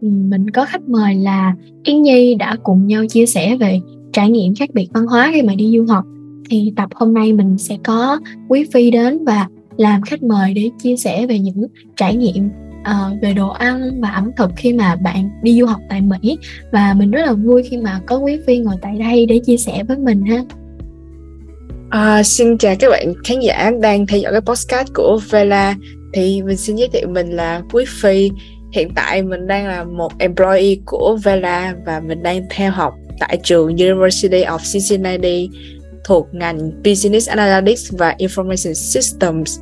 mình có khách mời là Yến Nhi đã cùng nhau chia sẻ về trải nghiệm khác biệt văn hóa khi mà đi du học. Thì tập hôm nay mình sẽ có Quý Phi đến và làm khách mời để chia sẻ về những trải nghiệm uh, về đồ ăn và ẩm thực khi mà bạn đi du học tại Mỹ và mình rất là vui khi mà có Quý Phi ngồi tại đây để chia sẻ với mình ha. À, xin chào các bạn khán giả đang theo dõi cái podcast của Vela thì mình xin giới thiệu mình là Quý Phi hiện tại mình đang là một employee của Vela và mình đang theo học tại trường University of Cincinnati thuộc ngành Business Analytics và Information Systems.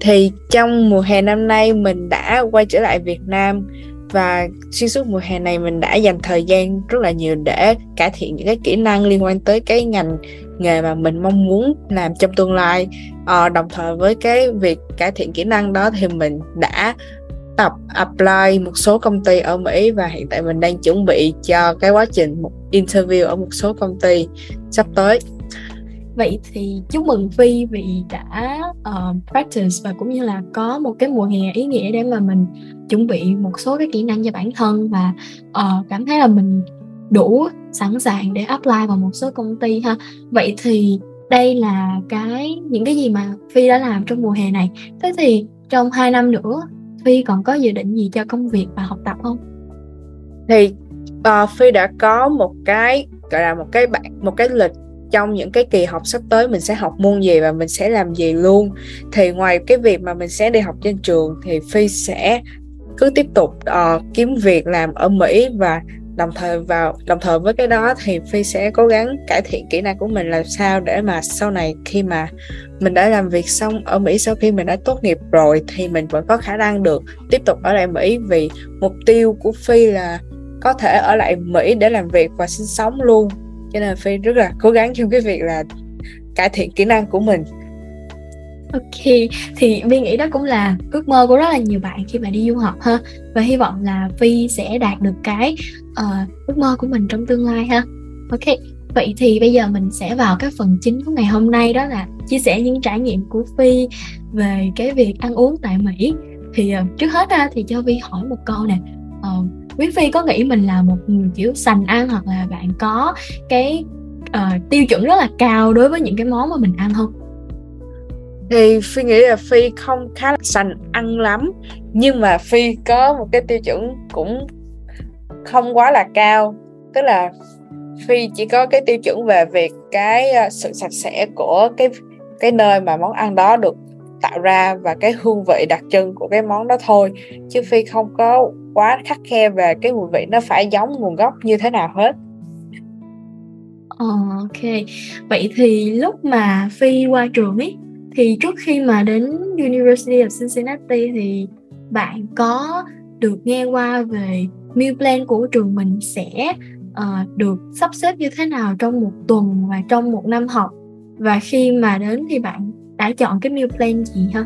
Thì trong mùa hè năm nay mình đã quay trở lại Việt Nam và xuyên suốt mùa hè này mình đã dành thời gian rất là nhiều để cải thiện những cái kỹ năng liên quan tới cái ngành nghề mà mình mong muốn làm trong tương lai. À, đồng thời với cái việc cải thiện kỹ năng đó thì mình đã tập apply một số công ty ở Mỹ và hiện tại mình đang chuẩn bị cho cái quá trình một interview ở một số công ty sắp tới. Vậy thì chúc mừng Phi vì đã uh, practice và cũng như là có một cái mùa hè ý nghĩa để mà mình chuẩn bị một số cái kỹ năng cho bản thân và uh, cảm thấy là mình đủ sẵn sàng để apply vào một số công ty ha. Vậy thì đây là cái những cái gì mà Phi đã làm trong mùa hè này. Thế thì trong hai năm nữa Phi còn có dự định gì cho công việc và học tập không? Thì uh, Phi đã có một cái gọi là một cái bạn một cái lịch trong những cái kỳ học sắp tới mình sẽ học môn gì và mình sẽ làm gì luôn. Thì ngoài cái việc mà mình sẽ đi học trên trường thì phi sẽ cứ tiếp tục uh, kiếm việc làm ở mỹ và đồng thời vào, đồng thời với cái đó thì phi sẽ cố gắng cải thiện kỹ năng của mình làm sao để mà sau này khi mà mình đã làm việc xong ở mỹ, sau khi mình đã tốt nghiệp rồi thì mình vẫn có khả năng được tiếp tục ở lại mỹ. Vì mục tiêu của phi là có thể ở lại mỹ để làm việc và sinh sống luôn. Cho nên phi rất là cố gắng trong cái việc là cải thiện kỹ năng của mình. Ok, thì Vi nghĩ đó cũng là ước mơ của rất là nhiều bạn khi mà đi du học ha. Và hy vọng là Vi sẽ đạt được cái uh, ước mơ của mình trong tương lai ha. Ok, vậy thì bây giờ mình sẽ vào cái phần chính của ngày hôm nay đó là chia sẻ những trải nghiệm của vi về cái việc ăn uống tại Mỹ. Thì uh, trước hết ra thì cho Vi hỏi một câu nè. Uh, Quý Phi có nghĩ mình là một người kiểu sành ăn hoặc là bạn có cái uh, tiêu chuẩn rất là cao đối với những cái món mà mình ăn không? Thì Phi nghĩ là Phi không khá là sành ăn lắm. Nhưng mà Phi có một cái tiêu chuẩn cũng không quá là cao. Tức là Phi chỉ có cái tiêu chuẩn về việc cái ờ, sự sạch sẽ của cái cái nơi mà món ăn đó được tạo ra và cái hương vị đặc trưng của cái món đó thôi. Chứ phi không có quá khắc khe về cái mùi vị nó phải giống nguồn gốc như thế nào hết. Ờ, ok. Vậy thì lúc mà phi qua trường ấy thì trước khi mà đến University of Cincinnati thì bạn có được nghe qua về meal plan của trường mình sẽ uh, được sắp xếp như thế nào trong một tuần và trong một năm học? Và khi mà đến thì bạn đã chọn cái meal plan gì ha?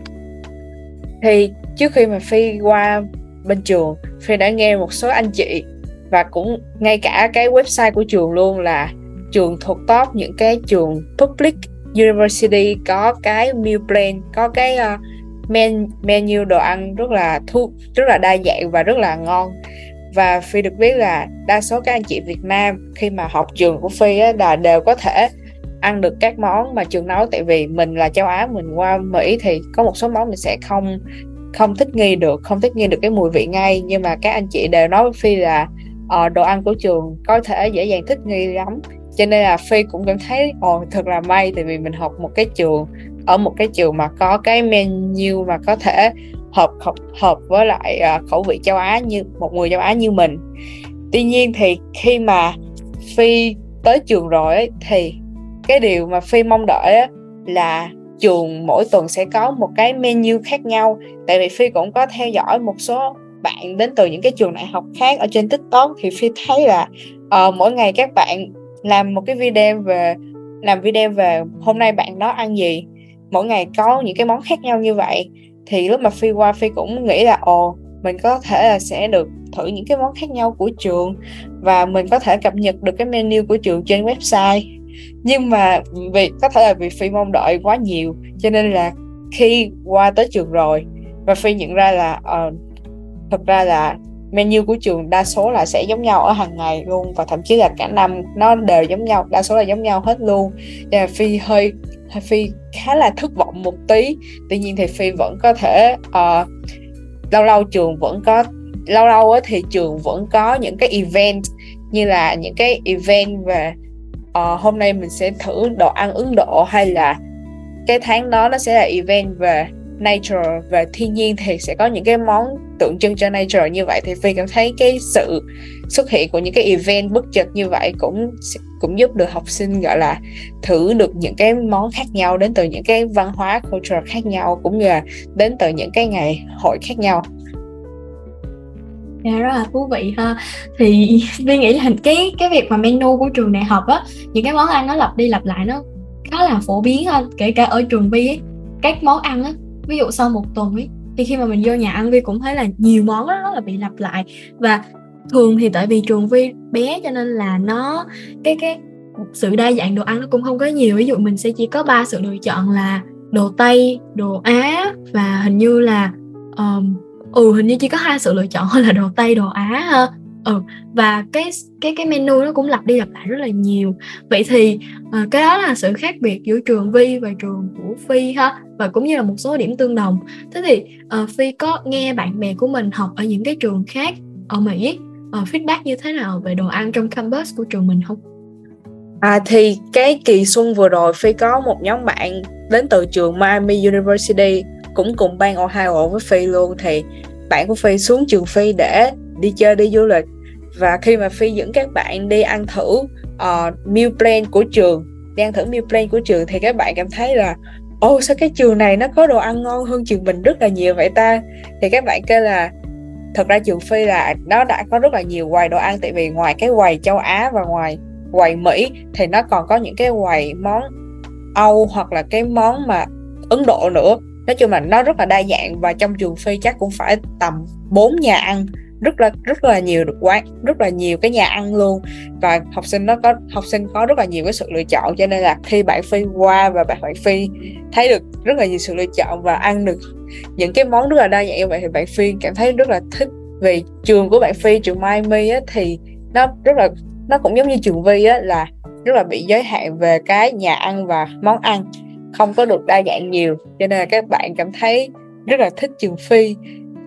Thì trước khi mà phi qua bên trường phi đã nghe một số anh chị và cũng ngay cả cái website của trường luôn là trường thuộc top những cái trường public university có cái meal plan có cái uh, men, menu đồ ăn rất là thu rất là đa dạng và rất là ngon. Và phi được biết là đa số các anh chị Việt Nam khi mà học trường của phi á, là đều có thể ăn được các món mà trường nấu. Tại vì mình là châu Á mình qua Mỹ thì có một số món mình sẽ không không thích nghi được không thích nghi được cái mùi vị ngay. Nhưng mà các anh chị đều nói với Phi là uh, đồ ăn của trường có thể dễ dàng thích nghi lắm cho nên là Phi cũng cảm thấy ồ thật là may tại vì mình học một cái trường ở một cái trường mà có cái menu mà có thể hợp hợp hợp với lại uh, khẩu vị châu Á như một người châu Á như mình. Tuy nhiên thì khi mà Phi tới trường rồi ấy, thì cái điều mà phi mong đợi ấy, là trường mỗi tuần sẽ có một cái menu khác nhau. Tại vì phi cũng có theo dõi một số bạn đến từ những cái trường đại học khác ở trên tiktok thì phi thấy là uh, mỗi ngày các bạn làm một cái video về làm video về hôm nay bạn đó ăn gì. Mỗi ngày có những cái món khác nhau như vậy. Thì lúc mà phi qua phi cũng nghĩ là ồ mình có thể là sẽ được thử những cái món khác nhau của trường và mình có thể cập nhật được cái menu của trường trên website. Nhưng mà vì có thể là vì phi mong đợi quá nhiều cho nên là khi qua tới trường rồi và phi nhận ra là uh, thật ra là menu của trường đa số là sẽ giống nhau ở hàng ngày luôn và thậm chí là cả năm nó đều giống nhau đa số là giống nhau hết luôn. Và phi hơi phi khá là thất vọng một tí. Tuy nhiên thì phi vẫn có thể uh, lâu lâu trường vẫn có lâu lâu thì trường vẫn có những cái event như là những cái event về uh, hôm nay mình sẽ thử đồ ăn Ấn Độ hay là cái tháng đó nó sẽ là event về nature và thiên nhiên thì sẽ có những cái món tượng trưng cho nature. Như vậy thì phi cảm thấy cái sự xuất hiện của những cái event bất chợt như vậy cũng cũng giúp được học sinh, gọi là, thử được những cái món khác nhau, đến từ những cái văn hóa, culture khác nhau, cũng như là đến từ những cái ngày hội khác nhau. Dạ rất là thú vị ha. Thì Vi nghĩ là cái cái việc mà menu của trường đại học á, Những cái món ăn nó lặp đi lặp lại nó khá là phổ biến hơn Kể cả ở trường Vi ấy. Các món ăn á Ví dụ sau một tuần ấy Thì khi mà mình vô nhà ăn Vi cũng thấy là nhiều món đó rất là bị lặp lại. Và thường thì tại vì trường Vi bé cho nên là nó Cái cái sự đa dạng đồ ăn nó cũng không có nhiều. Ví dụ mình sẽ chỉ có ba sự lựa chọn là đồ Tây, đồ Á và hình như là um, ừ hình như chỉ có hai sự lựa chọn là đồ tây đồ á ha ừ và cái cái cái menu nó cũng lặp đi lặp lại rất là nhiều. Vậy thì uh, cái đó là sự khác biệt giữa trường vi và trường của phi ha và cũng như là một số điểm tương đồng. Thế thì uh, phi có nghe bạn bè của mình học ở những cái trường khác ở mỹ uh, feedback như thế nào về đồ ăn trong campus của trường mình không? À thì cái kỳ xuân vừa rồi Phi có một nhóm bạn đến từ trường Miami University cũng cùng bang Ohio với Phi luôn. Thì bạn của Phi xuống trường Phi để đi chơi đi du lịch. Và khi mà Phi dẫn các bạn đi ăn thử uh, meal plan của trường đi ăn thử meal plan của trường thì các bạn cảm thấy là ô oh, sao cái trường này nó có đồ ăn ngon hơn trường mình rất là nhiều vậy ta? Thì các bạn kêu là thật ra trường Phi là nó đã có rất là nhiều quầy đồ ăn tại vì ngoài cái quầy châu Á và ngoài quầy Mỹ thì nó còn có những cái quầy món Âu hoặc là cái món mà Ấn Độ nữa. Nói chung là nó rất là đa dạng và trong trường phi chắc cũng phải tầm 4 nhà ăn rất là rất là nhiều được quán rất là nhiều cái nhà ăn luôn. Và học sinh nó có học sinh có rất là nhiều cái sự lựa chọn cho nên là khi bạn phi qua và bạn bạn phi thấy được rất là nhiều sự lựa chọn và ăn được những cái món rất là đa dạng như vậy thì bạn phi cảm thấy rất là thích. Vì trường của bạn phi trường Miami á, thì nó rất là nó cũng giống như trường vi á là rất là bị giới hạn về cái nhà ăn và món ăn không có được đa dạng nhiều. Cho nên là các bạn cảm thấy rất là thích trường phi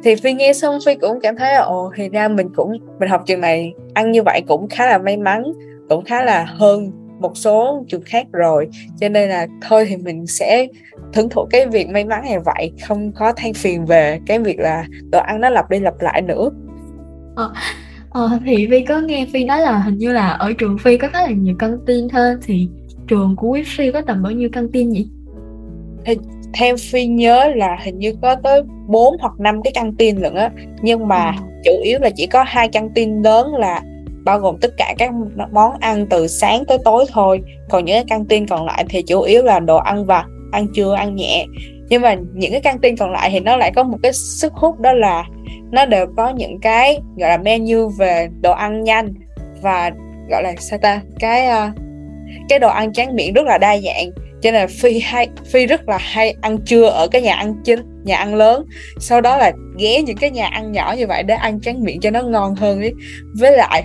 thì phi nghe xong phi cũng cảm thấy ồ thì ra mình cũng mình học trường này ăn như vậy cũng khá là may mắn cũng khá là hơn một số trường khác rồi cho nên là thôi thì mình sẽ thưởng thụ cái việc may mắn này vậy không có than phiền về cái việc là đồ ăn nó lặp đi lặp lại nữa ờ, ờ, thì Vi có nghe Phi nói là hình như là ở trường Phi có khá là nhiều căng tin hơn thì trường của quý Phi có tầm bao nhiêu căng tin nhỉ? Theo Phi nhớ là hình như có tới 4 hoặc 5 cái căng tin lận á. Nhưng mà ừ. chủ yếu là chỉ có hai căng tin lớn là bao gồm tất cả các món ăn từ sáng tới tối thôi. Còn những cái căng tin còn lại thì chủ yếu là đồ ăn vặt ăn trưa ăn nhẹ. Nhưng mà những cái căng tin còn lại thì nó lại có một cái sức hút đó là nó đều có những cái gọi là menu về đồ ăn nhanh và gọi là sao ta? Cái uh, cái đồ ăn tráng miệng rất là đa dạng cho nên là phi hay, phi rất là hay ăn trưa ở cái nhà ăn chính, nhà ăn lớn. Sau đó là ghé những cái nhà ăn nhỏ như vậy để ăn tráng miệng cho nó ngon hơn ấy. Với lại,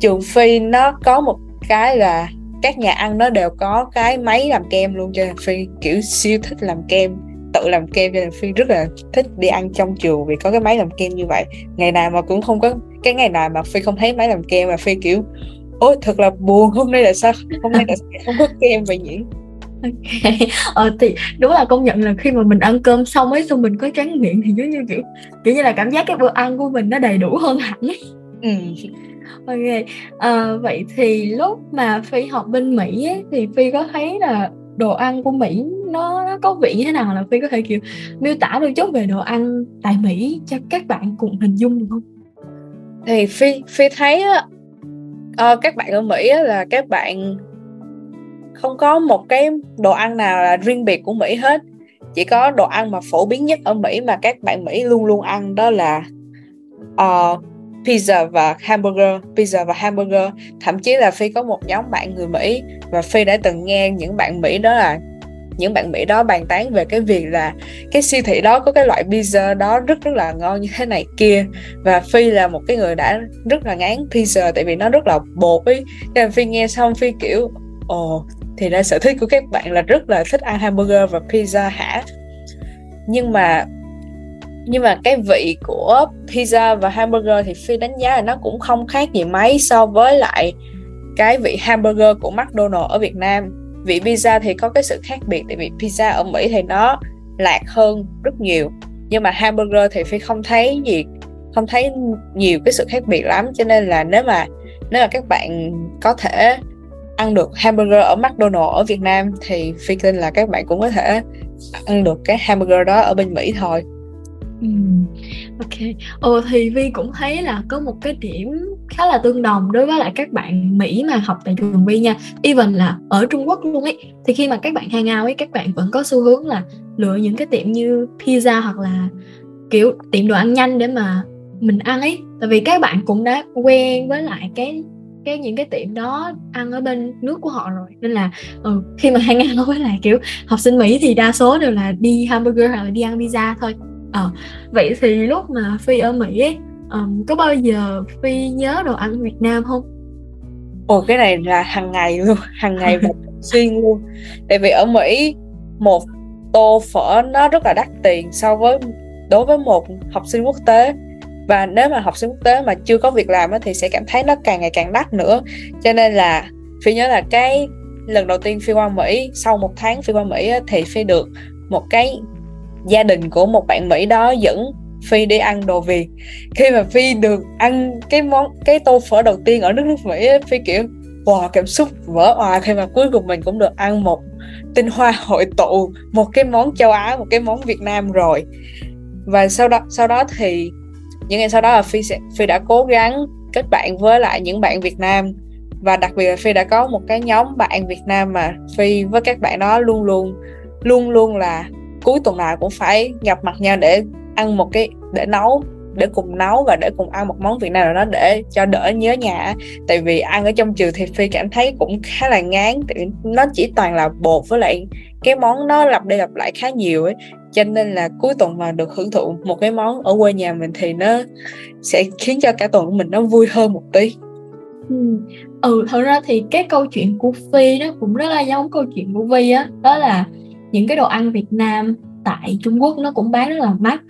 trường phi nó có một cái là các nhà ăn nó đều có cái máy làm kem luôn, cho nên phi kiểu siêu thích làm kem, tự làm kem, cho nên phi rất là thích đi ăn trong trường vì có cái máy làm kem như vậy. Ngày nào mà cũng không có, cái ngày nào mà phi không thấy máy làm kem mà phi kiểu, ôi, thật là buồn, hôm nay là sao, hôm nay là không có kem vậy nhỉ? Ok ờ thì đúng là công nhận là khi mà mình ăn cơm xong ấy xong mình có tráng miệng thì giống như kiểu kiểu như là cảm giác cái bữa ăn của mình nó đầy đủ hơn hẳn ấy ừ. ok à, vậy thì lúc mà phi học bên mỹ ấy, thì phi có thấy là đồ ăn của Mỹ nó nó có vị như thế nào là Phi có thể kiểu miêu tả đôi chút về đồ ăn tại Mỹ cho các bạn cùng hình dung được không? Thì Phi Phi thấy á, uh, các bạn ở Mỹ á, là các bạn không có một cái đồ ăn nào là riêng biệt của Mỹ hết. Chỉ có đồ ăn mà phổ biến nhất ở Mỹ mà các bạn Mỹ luôn luôn ăn đó là uh, pizza và hamburger pizza và hamburger. Thậm chí là phi có một nhóm bạn người mỹ và phi đã từng nghe những bạn mỹ đó là những bạn mỹ đó bàn tán về cái việc là cái siêu thị đó có cái loại pizza đó rất rất là ngon như thế này kia. Và phi là một cái người đã rất là ngán pizza tại vì nó rất là bột ấy. Nên phi nghe xong phi kiểu ồ thì ra sở thích của các bạn là rất là thích ăn hamburger và pizza hả? Nhưng mà nhưng mà cái vị của pizza và hamburger thì phi đánh giá là nó cũng không khác gì mấy so với lại cái vị hamburger của McDonald's ở Việt Nam. Vị pizza thì có cái sự khác biệt tại vì pizza ở Mỹ thì nó lạc hơn rất nhiều. Nhưng mà hamburger thì phi không thấy gì, không thấy nhiều cái sự khác biệt lắm. Cho nên là nếu mà nếu mà các bạn có thể ăn được hamburger ở McDonald's ở Việt Nam thì phi tin là các bạn cũng có thể ăn được cái hamburger đó ở bên Mỹ thôi Ừ. ok. Ờ, thì Vi cũng thấy là có một cái điểm khá là tương đồng đối với lại các bạn Mỹ mà học tại trường Vi nha. Even là ở Trung Quốc luôn ấy, thì khi mà các bạn hang out ấy, các bạn vẫn có xu hướng là lựa những cái tiệm như pizza hoặc là kiểu tiệm đồ ăn nhanh để mà mình ăn ấy. Tại vì các bạn cũng đã quen với lại cái cái những cái tiệm đó ăn ở bên nước của họ rồi. Nên là ừ, khi mà hang out với lại kiểu học sinh Mỹ thì đa số đều là đi hamburger hoặc là đi ăn pizza thôi. Ờ vậy thì lúc mà phi ở mỹ ấy um, có bao giờ phi nhớ đồ ăn việt nam không? Ồ cái này là hàng ngày luôn hàng ngày và xuyên luôn. Tại vì ở mỹ một tô phở nó rất là đắt tiền so với đối với một học sinh quốc tế và nếu mà học sinh quốc tế mà chưa có việc làm thì sẽ cảm thấy nó càng ngày càng đắt nữa. Cho nên là phi nhớ là cái lần đầu tiên phi qua mỹ, sau một tháng phi qua mỹ thì phi được một cái gia đình của một bạn Mỹ đó dẫn Phi đi ăn đồ Việt. Khi mà Phi được ăn cái món, cái tô phở đầu tiên ở nước nước Mỹ Phi kiểu, wow, cảm xúc vỡ òa. Khi mà cuối cùng mình cũng được ăn một tinh hoa hội tụ, một cái món châu Á, một cái món Việt Nam rồi. Và sau đó sau đó thì những ngày sau đó là Phi sẽ Phi đã cố gắng kết bạn với lại những bạn Việt Nam. Và đặc biệt là Phi đã có một cái nhóm bạn Việt Nam mà Phi với các bạn đó luôn luôn luôn luôn là cuối tuần nào cũng phải gặp mặt nhau để ăn một cái để nấu, để cùng nấu và để cùng ăn một món Việt Nam nào đó để cho đỡ nhớ nhà. Tại vì ăn ở trong trường thì Phi cảm thấy cũng khá là ngán. Tại vì nó chỉ toàn là bột với lại cái món nó lặp đi lặp lại khá nhiều ấy cho nên là cuối tuần mà được hưởng thụ một cái món ở quê nhà mình thì nó sẽ khiến cho cả tuần của mình nó vui hơn một tí. Ừ, ừ thật ra thì cái câu chuyện của Phi nó cũng rất là giống câu chuyện của Vi á. Đó, đó là những cái đồ ăn Việt Nam tại Trung Quốc nó cũng bán rất là mắc.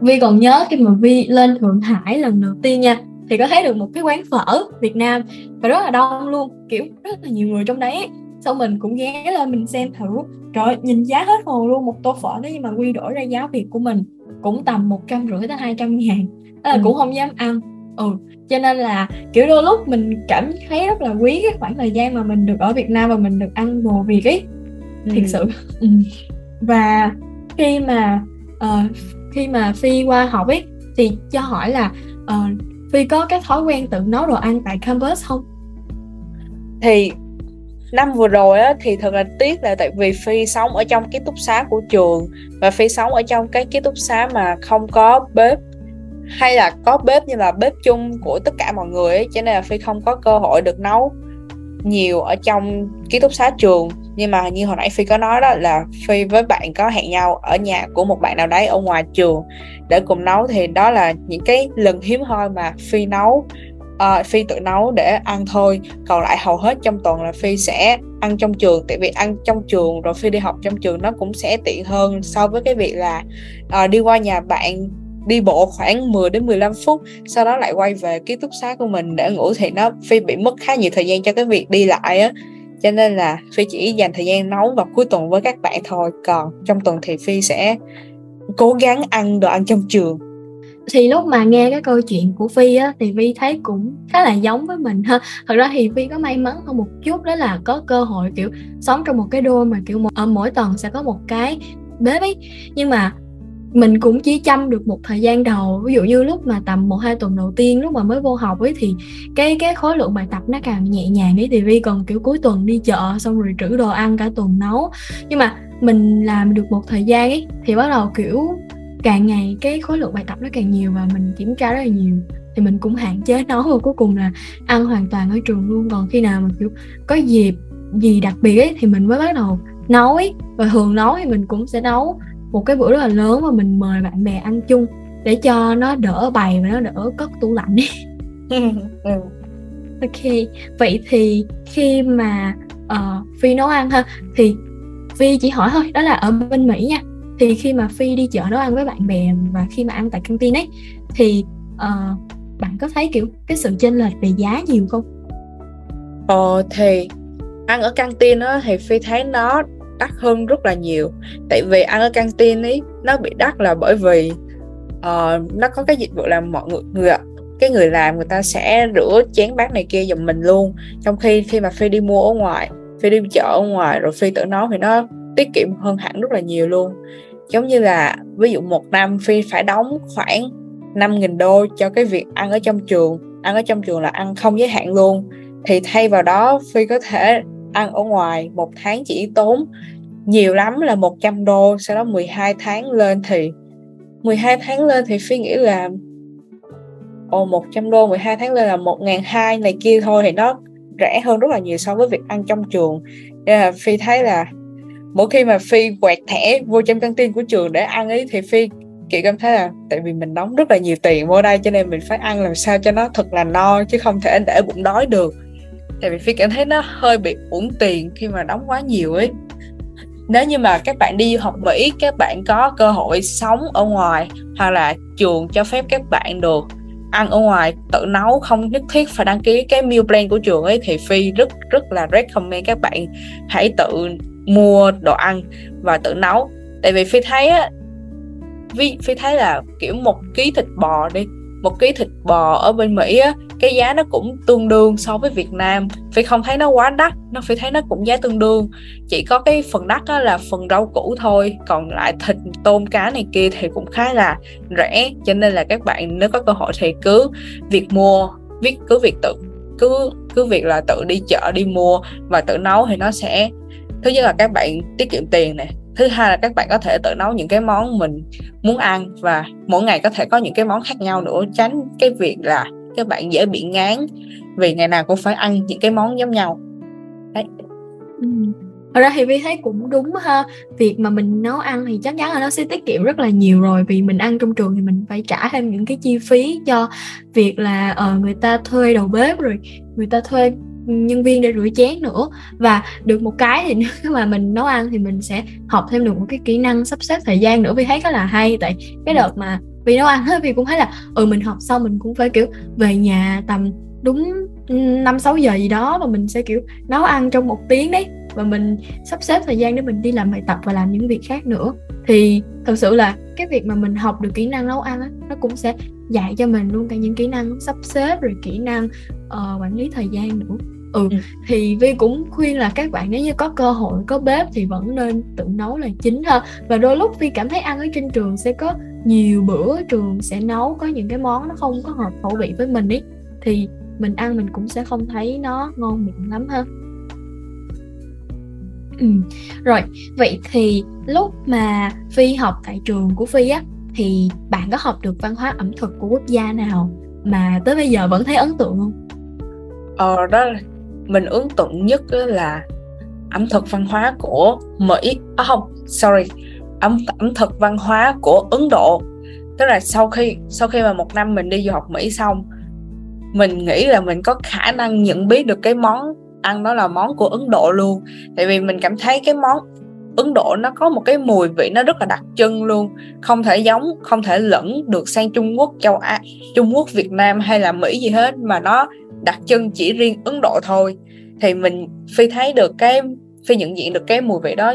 Vi còn nhớ khi mà Vi lên Thượng Hải lần đầu tiên nha thì có thấy được một cái quán phở Việt Nam và rất là đông luôn kiểu rất là nhiều người trong đấy sau mình cũng ghé lên mình xem thử trời nhìn giá hết hồn luôn một tô phở nếu như mà quy đổi ra giá Việt của mình cũng tầm một trăm rưỡi tới hai trăm ngàn đó là ừ. cũng không dám ăn ừ cho nên là kiểu đôi lúc mình cảm thấy rất là quý cái khoảng thời gian mà mình được ở Việt Nam và mình được ăn đồ Việt ấy thiệt ừ. sự ừ. và khi mà uh, khi mà phi qua học ấy thì cho hỏi là uh, phi có cái thói quen tự nấu đồ ăn tại campus không thì năm vừa rồi á, thì thật là tiếc là tại vì phi sống ở trong ký túc xá của trường và phi sống ở trong cái ký túc xá mà không có bếp hay là có bếp nhưng là bếp chung của tất cả mọi người ấy, cho nên là phi không có cơ hội được nấu nhiều ở trong ký túc xá trường. Nhưng mà như hồi nãy phi có nói đó là phi với bạn có hẹn nhau ở nhà của một bạn nào đấy ở ngoài trường để cùng nấu, thì đó là những cái lần hiếm hoi mà phi nấu uh, phi tự nấu để ăn thôi. Còn lại hầu hết trong tuần là phi sẽ ăn trong trường. Tại vì ăn trong trường rồi phi đi học trong trường nó cũng sẽ tiện hơn so với cái việc là uh, đi qua nhà bạn đi bộ khoảng 10 đến 15 phút sau đó lại quay về ký túc xá của mình để ngủ thì nó phi bị mất khá nhiều thời gian cho cái việc đi lại á. Cho nên là phi chỉ dành thời gian nấu vào cuối tuần với các bạn thôi. Còn trong tuần thì phi sẽ cố gắng ăn đồ ăn trong trường thì lúc mà nghe cái câu chuyện của Phi á thì Vi thấy cũng khá là giống với mình ha. Thật ra thì Vi có may mắn hơn một chút đó là có cơ hội kiểu sống trong một cái đô mà kiểu một, ở ờ, mỗi tầng sẽ có một cái bếp ấy nhưng mà mình cũng chỉ chăm được một thời gian đầu ví dụ như lúc mà tầm một hai tuần đầu tiên lúc mà mới vô học ấy thì cái cái khối lượng bài tập nó càng nhẹ nhàng ấy thì vi còn kiểu cuối tuần đi chợ xong rồi trữ đồ ăn cả tuần nấu. Nhưng mà mình làm được một thời gian ấy thì bắt đầu kiểu càng ngày cái khối lượng bài tập nó càng nhiều và mình kiểm tra rất là nhiều thì mình cũng hạn chế nấu và cuối cùng là ăn hoàn toàn ở trường luôn. Còn khi nào mà kiểu có dịp gì đặc biệt ấy thì mình mới bắt đầu nấu ấy. Và thường nấu thì mình cũng sẽ nấu một cái bữa rất là lớn mà mình mời bạn bè ăn chung để cho nó đỡ bày và nó đỡ cất tủ lạnh đi. Ừ. ok vậy thì khi mà uh, phi nấu ăn ha thì phi chỉ hỏi thôi đó là ở bên mỹ nha thì khi mà phi đi chợ nấu ăn với bạn bè và khi mà ăn tại căng tin ấy thì uh, bạn có thấy kiểu cái sự chênh lệch về giá nhiều không? Ờ thì ăn ở căng tin á thì phi thấy nó đắt hơn rất là nhiều. Tại vì ăn ở căng tin ấy nó bị đắt là bởi vì uh, nó có cái dịch vụ làm mọi người người cái người làm người ta sẽ rửa chén bát này kia giùm mình luôn. Trong khi khi mà phi đi mua ở ngoài phi đi chợ ở ngoài rồi phi tự nấu thì nó tiết kiệm hơn hẳn rất là nhiều luôn giống như là ví dụ một năm phi phải đóng khoảng 5.000 đô cho cái việc ăn ở trong trường. Ăn ở trong trường là ăn không giới hạn luôn. Thì thay vào đó, phi có thể ăn ở ngoài một tháng chỉ tốn nhiều lắm là 100 đô, sau đó 12 tháng lên thì 12 tháng lên thì Phi nghĩ là, ồ 100 đô 12 tháng lên là 1.200 này kia thôi thì nó rẻ hơn rất là nhiều so với việc ăn trong trường. Nên là Phi thấy là mỗi khi mà Phi quẹt thẻ vô trong căng tin của trường để ăn ấy thì Phi chị cảm thấy là tại vì mình đóng rất là nhiều tiền vô đây cho nên mình phải ăn làm sao cho nó thật là no chứ không thể để bụng đói được. Tại vì phi cảm thấy nó hơi bị uổng tiền khi mà đóng quá nhiều ấy. Nếu như mà các bạn đi du học Mỹ, các bạn có cơ hội sống ở ngoài hoặc là trường cho phép các bạn được ăn ở ngoài, tự nấu, không nhất thiết phải đăng ký cái meal plan của trường ấy thì phi rất rất là recommend các bạn hãy tự mua đồ ăn và tự nấu. Tại vì phi thấy á phi, phi thấy là kiểu một ký thịt bò đi một ký thịt bò ở bên Mỹ á cái giá nó cũng tương đương so với Việt Nam. Phi không thấy nó quá đắt nó phi thấy nó cũng giá tương đương. Chỉ có cái phần đắt đó là phần rau củ thôi còn lại thịt tôm cá này kia thì cũng khá là rẻ cho nên là các bạn nếu có cơ hội thì cứ việc mua viết cứ việc tự cứ cứ việc là tự đi chợ đi mua và tự nấu thì nó sẽ thứ nhất là các bạn tiết kiệm tiền này thứ hai là các bạn có thể tự nấu những cái món mình muốn ăn và mỗi ngày có thể có những cái món khác nhau nữa tránh cái việc là các bạn dễ bị ngán vì ngày nào cũng phải ăn những cái món giống nhau. Đấy. Ừ. Thật ra thì Vi thấy cũng đúng ha. Việc mà mình nấu ăn thì chắc chắn là nó sẽ tiết kiệm rất là nhiều rồi. Vì mình ăn trong trường thì mình phải trả thêm những cái chi phí cho việc là uh, người ta thuê đầu bếp rồi Người ta thuê nhân viên để rửa chén nữa. Và được một cái thì nếu mà mình nấu ăn thì mình sẽ học thêm được một cái kỹ năng sắp xếp thời gian nữa. Vì thấy rất là hay tại cái đợt mà vì nấu ăn hết vì cũng thấy là ừ mình học xong mình cũng phải kiểu về nhà tầm đúng năm sáu giờ gì đó và mình sẽ kiểu nấu ăn trong một tiếng đấy. Và mình sắp xếp thời gian để mình đi làm bài tập và làm những việc khác nữa. Thì thật sự là cái việc mà mình học được kỹ năng nấu ăn á nó cũng sẽ dạy cho mình luôn cả những kỹ năng sắp xếp rồi kỹ năng uh, quản lý thời gian nữa ừ, ừ. thì vi cũng khuyên là các bạn nếu như có cơ hội có bếp thì vẫn nên tự nấu là chính ha. Và đôi lúc vi cảm thấy ăn ở trên trường sẽ có nhiều bữa trường sẽ nấu có những cái món nó không có hợp khẩu vị với mình ấy thì mình ăn mình cũng sẽ không thấy nó ngon miệng lắm ha. Ừ. rồi vậy thì lúc mà phi học tại trường của phi á thì bạn có học được văn hóa ẩm thực của quốc gia nào mà tới bây giờ vẫn thấy ấn tượng không? Ờ đó mình ấn tượng nhất là ẩm thực văn hóa của Mỹ. À không, sorry, ẩm ẩm thực văn hóa của Ấn Độ. Tức là sau khi sau khi mà một năm mình đi du học Mỹ xong, mình nghĩ là mình có khả năng nhận biết được cái món ăn đó là món của Ấn Độ luôn. Tại vì mình cảm thấy cái món Ấn Độ nó có một cái mùi vị nó rất là đặc trưng luôn. Không thể giống, không thể lẫn được sang Trung Quốc, châu Á, Trung Quốc, Việt Nam hay là Mỹ gì hết, mà nó đặc trưng chỉ riêng Ấn Độ thôi, thì mình phi thấy được cái, phi nhận diện được cái mùi vị đó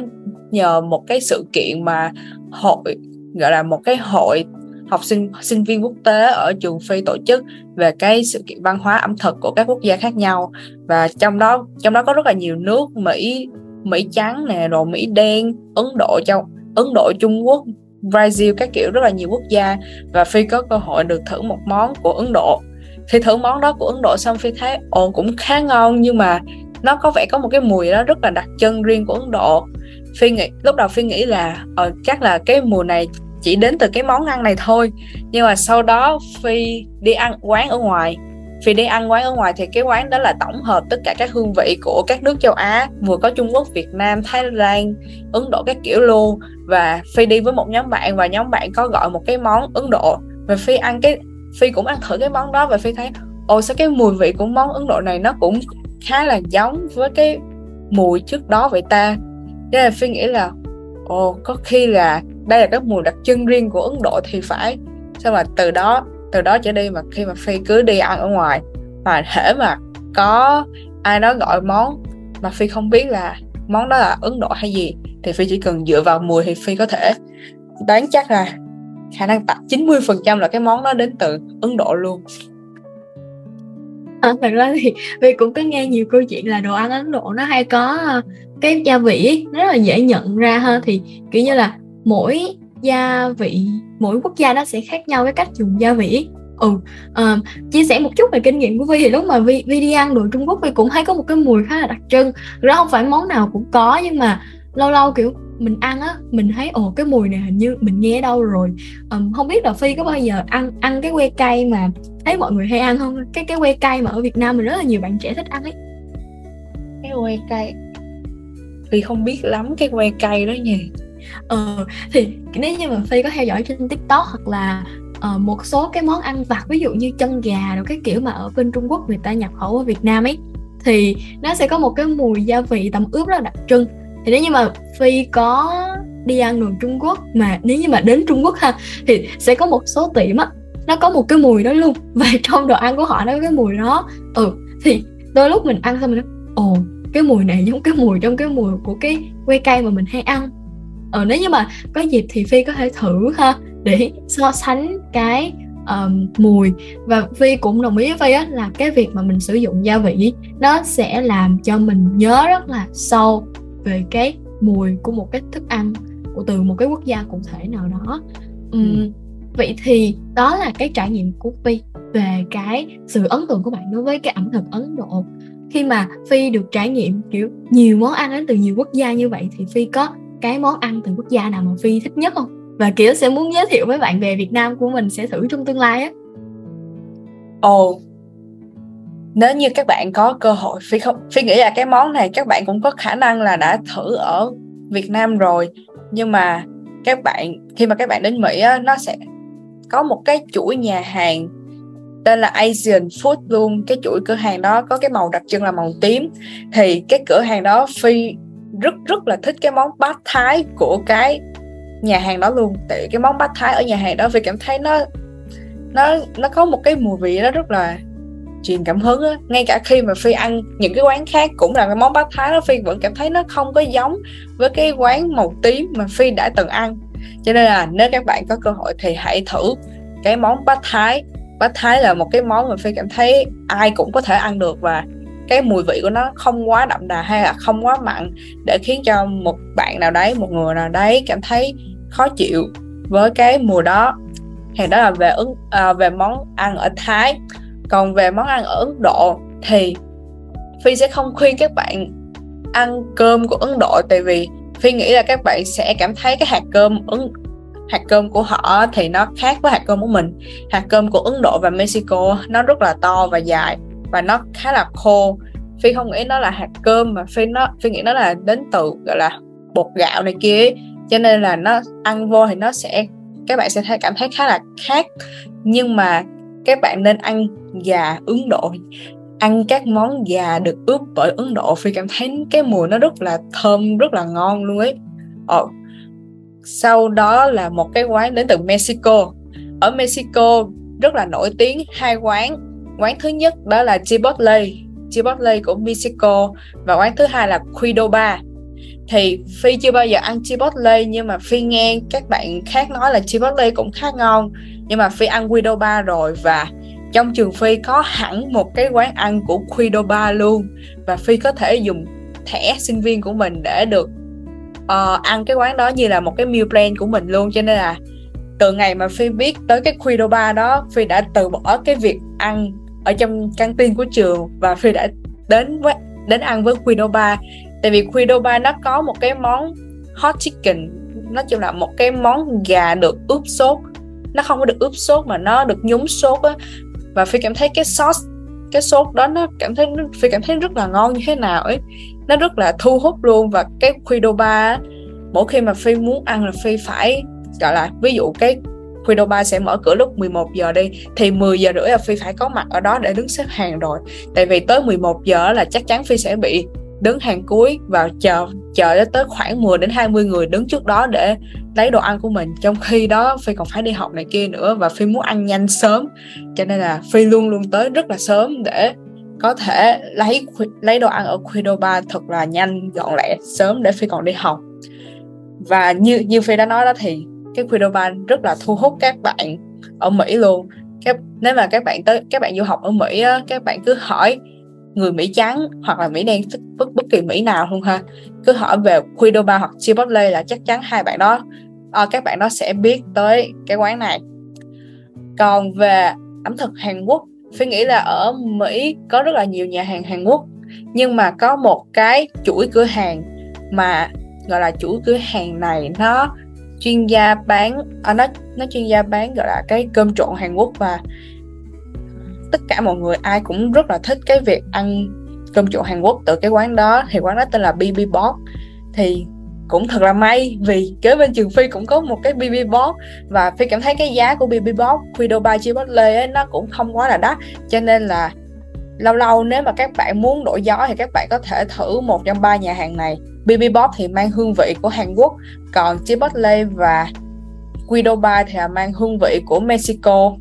nhờ một cái sự kiện mà hội, gọi là một cái hội học sinh sinh viên quốc tế ở trường Phi tổ chức về cái sự kiện văn hóa ẩm thực của các quốc gia khác nhau. Và trong đó trong đó có rất là nhiều nước, Mỹ Mỹ trắng nè, rồi Mỹ đen, Ấn Độ, châu, Ấn Độ, Trung Quốc, Brazil, các kiểu rất là nhiều quốc gia. Và Phi có cơ hội được thử một món của Ấn Độ thì thử món đó của Ấn Độ xong Phi thấy ồ cũng khá ngon nhưng mà nó có vẻ có một cái mùi đó rất là đặc trưng riêng của Ấn Độ. Phi nghĩ lúc đầu Phi nghĩ là ờ, chắc là cái mùi này chỉ đến từ cái món ăn này thôi. Nhưng mà sau đó Phi đi ăn quán ở ngoài. Phi đi ăn quán ở ngoài thì cái quán đó là tổng hợp tất cả các hương vị của các nước châu Á vừa có Trung Quốc, Việt Nam, Thái Lan, Ấn Độ các kiểu luôn. Và Phi đi với một nhóm bạn và nhóm bạn có gọi một cái món Ấn Độ. Và Phi ăn cái Phi cũng ăn thử cái món đó và Phi thấy, ồ, sao cái mùi vị của món Ấn Độ này nó cũng khá là giống với cái mùi trước đó vậy ta? Nên là Phi nghĩ là, ồ, có khi là đây là cái mùi đặc trưng riêng của Ấn Độ thì phải. Sao mà từ đó từ đó trở đi mà khi mà Phi cứ đi ăn ở ngoài, mà thể mà có ai đó gọi món mà Phi không biết là món đó là Ấn Độ hay gì, thì Phi chỉ cần dựa vào mùi thì Phi có thể đoán chắc là khả năng tập 90% là cái món đó đến từ Ấn Độ luôn. À, thật ra thì vì cũng có nghe nhiều câu chuyện là đồ ăn Ấn Độ nó hay có ờ, cái gia vị rất là dễ nhận ra ha. Thì kiểu như là mỗi gia vị mỗi quốc gia nó sẽ khác nhau cái cách dùng gia vị ừ um, chia sẻ một chút về kinh nghiệm của vi thì lúc mà vi, vi đi ăn đồ trung quốc vi cũng thấy có một cái mùi khá là đặc trưng. Đó không phải món nào cũng có nhưng mà lâu lâu kiểu mình ăn á mình thấy ồ cái mùi này hình như mình nghe đâu rồi. Um, không biết là phi có bao giờ ăn ăn cái que cay mà thấy mọi người hay ăn không? Cái cái que cay mà ở việt nam mình rất là nhiều bạn trẻ thích ăn ấy. Cái que cay. Phi không biết lắm cái que cay đó nha. Ờ thì nếu như mà phi có theo dõi trên tiktok hoặc là uh, một số cái món ăn vặt ví dụ như chân gà rồi cái kiểu mà ở bên trung quốc người ta nhập khẩu ở việt nam ấy thì nó sẽ có một cái mùi gia vị tẩm ướp rất là đặc trưng thì nếu như mà phi có đi ăn đường trung quốc mà nếu như mà đến trung quốc ha thì sẽ có một số tiệm á nó có một cái mùi đó luôn. Và trong đồ ăn của họ nó có cái mùi đó. Ừ thì đôi lúc mình ăn xong mình nói ồ cái mùi này giống cái mùi trong cái mùi của cái que cây mà mình hay ăn. Ờ nếu như mà có dịp thì phi có thể thử ha để so sánh cái um, mùi. Và phi cũng đồng ý với phi á là cái việc mà mình sử dụng gia vị nó sẽ làm cho mình nhớ rất là sâu về cái mùi của một cái thức ăn của từ một cái quốc gia cụ thể nào đó. Um, ừ. vậy thì đó là cái trải nghiệm của phi về cái sự ấn tượng của bạn đối với cái ẩm thực ấn độ. Khi mà phi được trải nghiệm kiểu nhiều món ăn đến từ nhiều quốc gia như vậy thì phi có cái món ăn từ quốc gia nào mà phi thích nhất không? Và kiểu sẽ muốn giới thiệu với bạn bè việt nam của mình sẽ thử trong tương lai á. Ồ oh, nếu như các bạn có cơ hội phi không phi nghĩ là cái món này các bạn cũng có khả năng là đã thử ở việt nam rồi. Nhưng mà các bạn khi mà các bạn đến mỹ á, nó sẽ có một cái chuỗi nhà hàng tên là Asian Food luôn. Cái chuỗi cửa hàng đó có cái màu đặc trưng là màu tím. Thì cái cửa hàng đó phi rất rất là thích cái món bát thái của cái nhà hàng đó luôn. Tại cái món bát thái ở nhà hàng đó phi cảm thấy nó nó nó có một cái mùi vị đó rất là truyền cảm hứng á ngay cả khi mà phi ăn những cái quán khác cũng là cái món bát thái đó phi vẫn cảm thấy nó không có giống với cái quán màu tím mà phi đã từng ăn. Cho nên là nếu các bạn có cơ hội thì hãy thử cái món bát thái. Bát thái là một cái món mà phi cảm thấy ai cũng có thể ăn được và cái mùi vị của nó không quá đậm đà hay là không quá mặn để khiến cho một bạn nào đấy một người nào đấy cảm thấy khó chịu với cái mùa đó. Thì đó là về ứng à, về món ăn ở Thái còn về món ăn ở Ấn Độ thì Phi sẽ không khuyên các bạn ăn cơm của Ấn Độ. Tại vì Phi nghĩ là các bạn sẽ cảm thấy cái hạt cơm Ấn, hạt cơm của họ thì nó khác với hạt cơm của mình. Hạt cơm của Ấn Độ và Mexico nó rất là to và dài và nó khá là khô. Phi không nghĩ nó là hạt cơm mà phi nó, phi nghĩ nó là đến từ, gọi là, bột gạo này kia cho nên là nó ăn vô thì nó sẽ, các bạn sẽ thấy cảm thấy khá là khác. Nhưng mà các bạn nên ăn gà Ấn Độ. Ăn các món gà được ướp bởi Ấn Độ Phi cảm thấy cái mùi nó rất là thơm rất là ngon luôn ấy. Ồ, sau đó là một cái quán đến từ Mexico. Ở Mexico rất là nổi tiếng hai quán. Quán thứ nhất đó là Chipotle. Chipotle của Mexico và quán thứ hai là Qdoba thì phi chưa bao giờ ăn chipotle nhưng mà phi nghe các bạn khác nói là chipotle cũng khá ngon. Nhưng mà phi ăn Qdoba rồi và trong trường phi có hẳn một cái quán ăn của Qdoba luôn. Và phi có thể dùng thẻ sinh viên của mình để được uh, ăn cái quán đó như là một cái meal plan của mình luôn. Cho nên là từ ngày mà phi biết tới cái Qdoba đó phi đã từ bỏ cái việc ăn ở trong căng tin của trường và phi đã đến với đến ăn với Qdoba tại vì Quidoba nó có một cái món hot chicken. Nói chung là một cái món gà được ướp sốt. Nó không có được ướp sốt mà nó được nhúng sốt á. Và phi cảm thấy cái sauce, cái sốt đó nó cảm thấy, phi cảm thấy rất là ngon như thế nào ấy. Nó rất là thu hút luôn. Và cái Quidoba mỗi khi mà phi muốn ăn là phi phải, gọi là, ví dụ cái Qdoba sẽ mở cửa lúc 11 giờ đi, thì 10 giờ rưỡi là Phi phải có mặt ở đó để đứng xếp hàng rồi. Tại vì tới 11 giờ là chắc chắn Phi sẽ bị đứng hàng cuối và chờ chờ tới khoảng 10 đến 20 người đứng trước đó để lấy đồ ăn của mình. Trong khi đó Phi còn phải đi học này kia nữa và Phi muốn ăn nhanh sớm. Cho nên là Phi luôn luôn tới rất là sớm để có thể lấy lấy đồ ăn ở Qdoba thật là nhanh gọn lẹ sớm để Phi còn đi học. Và như như Phi đã nói đó thì cái Qdoba rất là thu hút các bạn ở Mỹ luôn. Các nếu mà các bạn tới các bạn du học ở Mỹ á, các bạn cứ hỏi người Mỹ trắng hoặc là Mỹ đen bất bất kỳ Mỹ nào luôn ha. Cứ hỏi về Quidoba hoặc Chipotle là chắc chắn hai bạn đó uh, các bạn đó sẽ biết tới cái quán này. Còn về ẩm thực Hàn Quốc Phi nghĩ là ở Mỹ có rất là nhiều nhà hàng Hàn Quốc nhưng mà có một cái chuỗi cửa hàng mà gọi là chuỗi cửa hàng này nó chuyên gia bán à, nó nó chuyên gia bán gọi là cái cơm trộn Hàn Quốc và tất cả mọi người ai cũng rất là thích cái việc ăn cơm trộn Hàn Quốc từ cái quán đó. Thì quán đó tên là BB Box. Thì cũng thật là may vì kế bên trường Phi cũng có một cái BB Box và Phi cảm thấy cái giá của BB Box Quido by Chipotle ấy, nó cũng không quá là đắt. Cho nên là lâu lâu nếu mà các bạn muốn đổi gió thì các bạn có thể thử một trong ba nhà hàng này. BB Box thì mang hương vị của Hàn Quốc còn Chipotle và Qdoba thì là mang hương vị của Mexico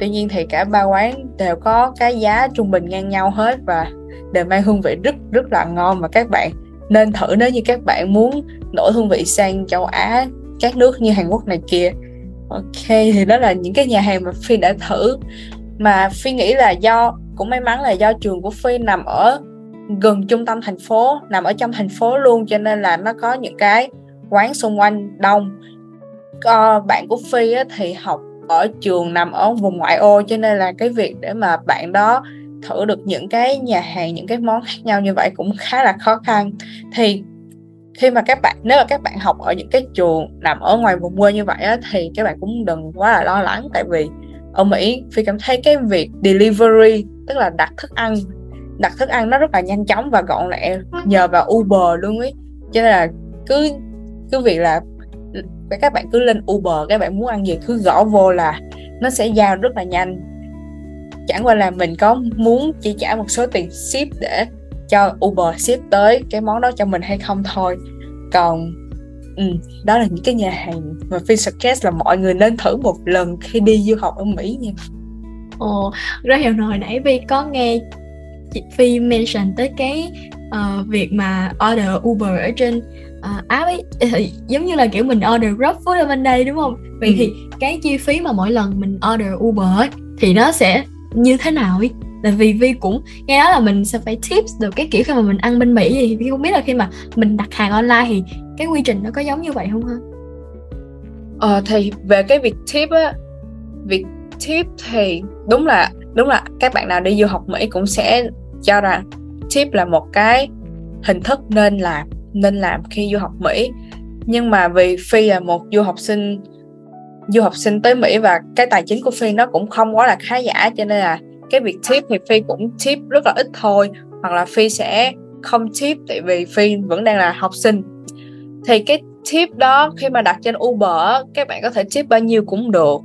tuy nhiên thì cả ba quán đều có cái giá trung bình ngang nhau hết và đều mang hương vị rất rất là ngon và các bạn nên thử nếu như các bạn muốn đổi hương vị sang châu Á các nước như Hàn Quốc này kia. Ok thì đó là những cái nhà hàng mà Phi đã thử. Mà Phi nghĩ là do cũng may mắn là do trường của Phi nằm ở gần trung tâm thành phố nằm ở trong thành phố luôn cho nên là nó có những cái quán xung quanh đông. Ờ, bạn của Phi á, thì học ở trường nằm ở vùng ngoại ô cho nên là cái việc để mà bạn đó thử được những cái nhà hàng những cái món khác nhau như vậy cũng khá là khó khăn. Thì khi mà các bạn nếu mà các bạn học ở những cái trường nằm ở ngoài vùng quê như vậy á, thì các bạn cũng đừng quá là lo lắng. Tại vì ở Mỹ Phi cảm thấy cái việc delivery tức là đặt thức ăn đặt thức ăn nó rất là nhanh chóng và gọn lẹ nhờ vào Uber luôn ấy. Cho nên là cứ cứ việc là các bạn cứ lên Uber các bạn muốn ăn gì cứ gõ vô là nó sẽ giao rất là nhanh. Chẳng qua là mình có muốn chi trả một số tiền ship để cho Uber ship tới cái món đó cho mình hay không thôi. Còn ừ, đó là những cái nhà hàng mà Phi suggest là mọi người nên thử một lần khi đi du học ở Mỹ nha. Ồ, ra hiểu hồi nãy Vi có nghe chị Phi mention tới cái uh, việc mà order Uber ở trên uh, app ấy thì giống như là kiểu mình order GrabFood ở bên đây đúng không? Vậy ừ. thì cái chi phí mà mỗi lần mình order Uber ấy thì nó sẽ như thế nào ấy? Tại vì Vi cũng nghe nói là mình sẽ phải tips được cái kiểu khi mà mình ăn bên Mỹ thì Vi không biết là khi mà mình đặt hàng online thì cái quy trình nó có giống như vậy không ha? Ờ thì về cái việc tip á việc tip thì đúng là đúng là các bạn nào đi du học Mỹ cũng sẽ cho rằng tip là một cái hình thức nên làm nên làm khi du học Mỹ. Nhưng mà vì Phi là một du học sinh du học sinh tới Mỹ và cái tài chính của Phi nó cũng không quá là khá giả cho nên là cái việc tip thì Phi cũng tip rất là ít thôi hoặc là Phi sẽ không tip tại vì Phi vẫn đang là học sinh. Thì cái tip đó khi mà đặt trên Uber các bạn có thể tip bao nhiêu cũng được.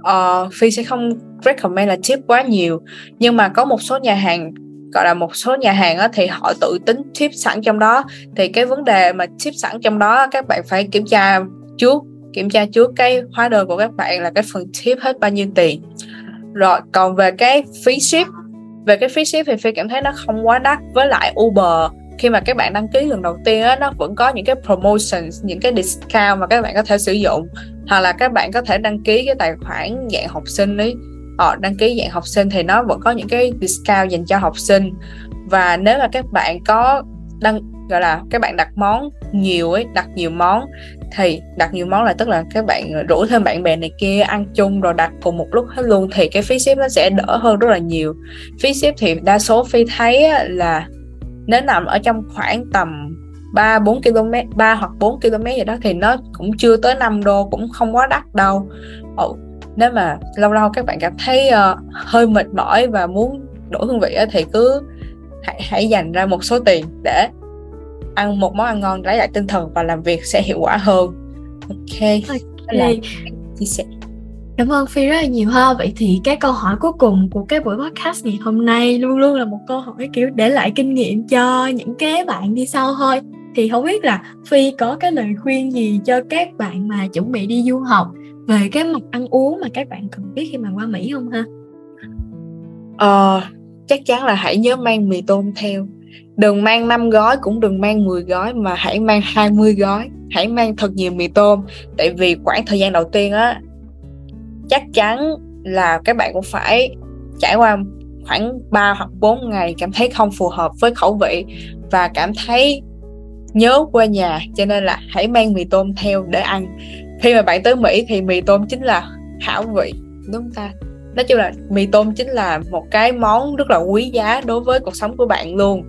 Uh, Phi sẽ không recommend là tip quá nhiều. Nhưng mà có một số nhà hàng gọi là một số nhà hàng á, thì họ tự tính tip sẵn trong đó. Thì cái vấn đề mà tip sẵn trong đó các bạn phải kiểm tra trước kiểm tra trước cái hóa đơn của các bạn là cái phần tip hết bao nhiêu tiền. Rồi còn về cái phí ship về cái phí ship thì phi cảm thấy nó không quá đắt. Với lại Uber khi mà các bạn đăng ký lần đầu tiên á nó vẫn có những cái promotions những cái discount mà các bạn có thể sử dụng. Hoặc là các bạn có thể đăng ký cái tài khoản dạng học sinh ấy họ đăng ký dạng học sinh thì nó vẫn có những cái discount dành cho học sinh. Và nếu mà các bạn có đăng gọi là các bạn đặt món nhiều ấy đặt nhiều món thì đặt nhiều món là tức là các bạn rủ thêm bạn bè này kia ăn chung rồi đặt cùng một lúc hết luôn thì cái phí ship nó sẽ đỡ hơn rất là nhiều. Phí ship thì đa số phi thấy là nếu nằm ở trong khoảng tầm 3 4 km 3 hoặc 4 km gì đó thì nó cũng chưa tới 5 đô cũng không quá đắt đâu. Ồ, nếu mà lâu lâu các bạn cảm thấy uh, hơi mệt mỏi và muốn đổi hương vị thì cứ hãy hãy dành ra một số tiền để ăn một món ăn ngon lấy lại tinh thần và làm việc sẽ hiệu quả hơn ok, okay. chia sẻ Cảm ơn Phi rất là nhiều ha. Vậy thì cái câu hỏi cuối cùng của cái buổi podcast ngày hôm nay luôn luôn là một câu hỏi kiểu để lại kinh nghiệm cho những cái bạn đi sau thôi. Thì không biết là Phi có cái lời khuyên gì cho các bạn mà chuẩn bị đi du học về cái mặt ăn uống mà các bạn cần biết khi mà qua Mỹ không ha? Ờ, chắc chắn là hãy nhớ mang mì tôm theo. Đừng mang 5 gói cũng đừng mang 10 gói mà hãy mang 20 gói. Hãy mang thật nhiều mì tôm. Tại vì khoảng thời gian đầu tiên á chắc chắn là các bạn cũng phải trải qua khoảng 3 hoặc 4 ngày cảm thấy không phù hợp với khẩu vị và cảm thấy nhớ quê nhà. Cho nên là hãy mang mì tôm theo để ăn khi mà bạn tới Mỹ thì mì tôm chính là hảo vị đúng không ta? Nói chung là mì tôm chính là một cái món rất là quý giá đối với cuộc sống của bạn luôn.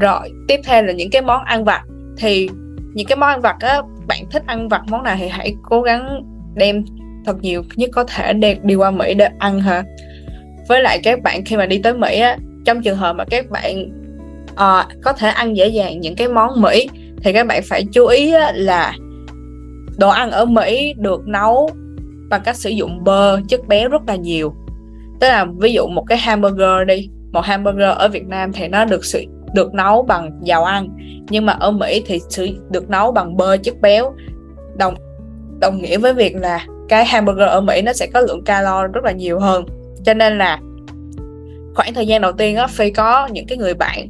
Rồi tiếp theo là những cái món ăn vặt. Thì những cái món ăn vặt á bạn thích ăn vặt món nào thì hãy cố gắng đem thật nhiều nhất có thể đi, đi qua Mỹ để ăn hả với lại các bạn khi mà đi tới Mỹ á trong trường hợp mà các bạn uh, có thể ăn dễ dàng những cái món Mỹ thì các bạn phải chú ý á, là đồ ăn ở Mỹ được nấu bằng cách sử dụng bơ, chất béo rất là nhiều. Tức là ví dụ một cái hamburger đi, một hamburger ở Việt Nam thì nó được sự, được nấu bằng dầu ăn, nhưng mà ở Mỹ thì sự được nấu bằng bơ, chất béo. Đồng đồng nghĩa với việc là cái hamburger ở Mỹ nó sẽ có lượng calo rất là nhiều hơn. Cho nên là khoảng thời gian đầu tiên á, phi có những cái người bạn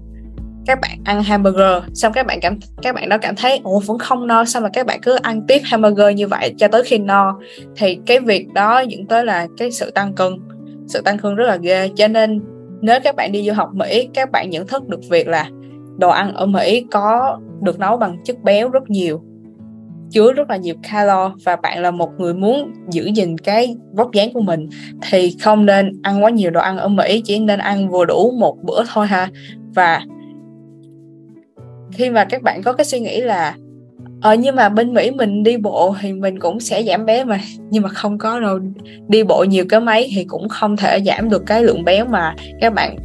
các bạn ăn hamburger, xong các bạn cảm, các bạn đó cảm thấy ồ vẫn không no. Xong là các bạn cứ ăn tiếp hamburger như vậy cho tới khi no. Thì cái việc đó dẫn tới là cái sự tăng cân, sự tăng cân rất là ghê. Cho nên nếu các bạn đi du học Mỹ, các bạn nhận thức được việc là đồ ăn ở Mỹ có được nấu bằng chất béo rất nhiều, chứa rất là nhiều calo và bạn là một người muốn giữ gìn cái vóc dáng của mình thì không nên ăn quá nhiều đồ ăn ở Mỹ, chỉ nên ăn vừa đủ một bữa thôi ha. Và khi mà các bạn có cái suy nghĩ là ờ nhưng mà bên Mỹ mình đi bộ thì mình cũng sẽ giảm béo mà, nhưng mà không có đâu. Đi bộ nhiều cái mấy thì cũng không thể giảm được cái lượng béo mà các bạn,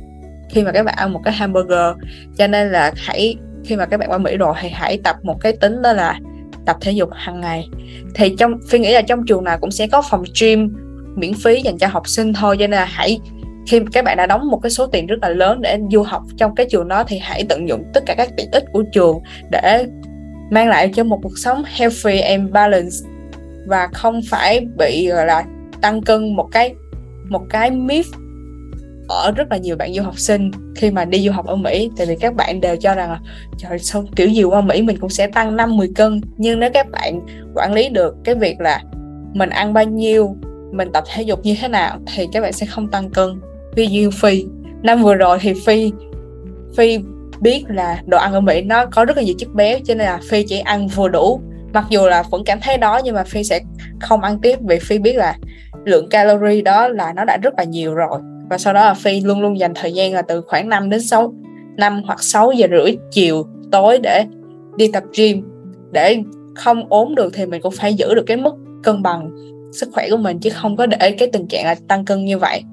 khi mà các bạn ăn một cái hamburger. Cho nên là hãy, khi mà các bạn qua Mỹ rồi thì hãy tập một cái tính đó là tập thể dục hàng ngày. Thì trong, phi nghĩ là trong trường nào cũng sẽ có phòng gym miễn phí dành cho học sinh thôi, cho nên là hãy khi các bạn đã đóng một cái số tiền rất là lớn để du học trong cái trường đó, thì hãy tận dụng tất cả các tiện ích của trường để mang lại cho một cuộc sống healthy and balanced, và không phải bị, gọi là, tăng cân một cái một cái myth ở rất là nhiều bạn du học sinh. Khi mà đi du học ở Mỹ, tại vì các bạn đều cho rằng là, trời sao kiểu gì qua Mỹ mình cũng sẽ tăng 5 10 cân? Nhưng nếu các bạn quản lý được cái việc là mình ăn bao nhiêu, mình tập thể dục như thế nào, thì các bạn sẽ không tăng cân vi duyên Phi. Năm vừa rồi thì Phi Phi biết là đồ ăn ở Mỹ nó có rất là nhiều chất béo, cho nên là Phi chỉ ăn vừa đủ. Mặc dù là vẫn cảm thấy đó nhưng mà Phi sẽ không ăn tiếp vì Phi biết là lượng calorie đó là nó đã rất là nhiều rồi. Và sau đó là Phi luôn luôn dành thời gian là từ khoảng 5 đến 6 5 hoặc 6 giờ rưỡi chiều tối để đi tập gym. Để không ốm được thì mình cũng phải giữ được cái mức cân bằng sức khỏe của mình, chứ không có để cái tình trạng là tăng cân như vậy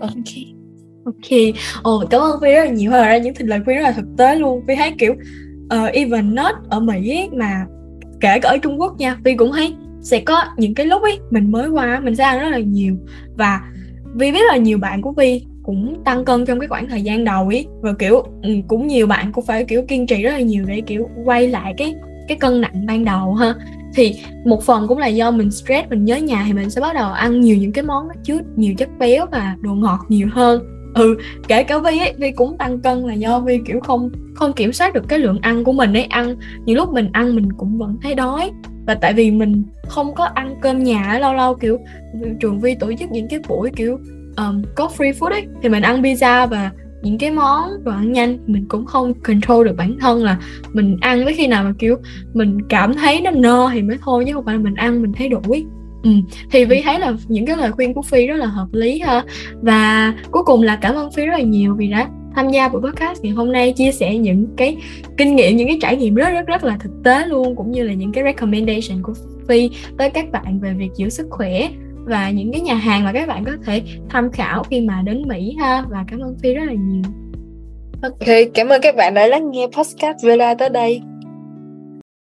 ok. Ok. Ồ cảm ơn phi rất là nhiều. Ra những lời khuyên rất là thực tế luôn. Phi thấy kiểu uh, even not ở mỹ mà kể cả ở trung quốc nha phi cũng thấy sẽ có những cái lúc ấy mình mới qua mình sẽ ăn rất là nhiều. Và vì biết là nhiều bạn của vi cũng tăng cân trong cái khoảng thời gian đầu ấy. Và kiểu ừ, cũng nhiều bạn cũng phải kiểu kiên trì rất là nhiều để kiểu quay lại cái cái cân nặng ban đầu ha thì một phần cũng là do mình stress mình nhớ nhà thì mình sẽ bắt đầu ăn nhiều những cái món nó chứa nhiều chất béo và đồ ngọt nhiều hơn. Ừ kể cả vi ấy vi cũng tăng cân là do vi kiểu không không kiểm soát được cái lượng ăn của mình ấy. Ăn nhiều lúc mình ăn mình cũng vẫn thấy đói. Và tại vì mình không có ăn cơm nhà lâu lâu kiểu trường vi tổ chức những cái buổi kiểu um, có free food ấy thì mình ăn pizza và những cái món đồ ăn nhanh mình cũng không control được bản thân là mình ăn tới khi nào mà kiểu mình cảm thấy nó no thì mới thôi chứ không phải là mình ăn mình thấy đủ ấy Ừ. thì vi thấy là những cái lời khuyên của phi rất là hợp lý ha. Và cuối cùng là cảm ơn phi rất là nhiều vì đã tham gia buổi podcast ngày hôm nay chia sẻ những cái kinh nghiệm những cái trải nghiệm rất rất rất là thực tế luôn cũng như là những cái recommendation của phi tới các bạn về việc giữ sức khỏe và những cái nhà hàng mà các bạn có thể tham khảo khi mà đến Mỹ ha và cảm ơn Phi rất là nhiều. Ok, cảm ơn các bạn đã lắng nghe podcast Vela tới đây.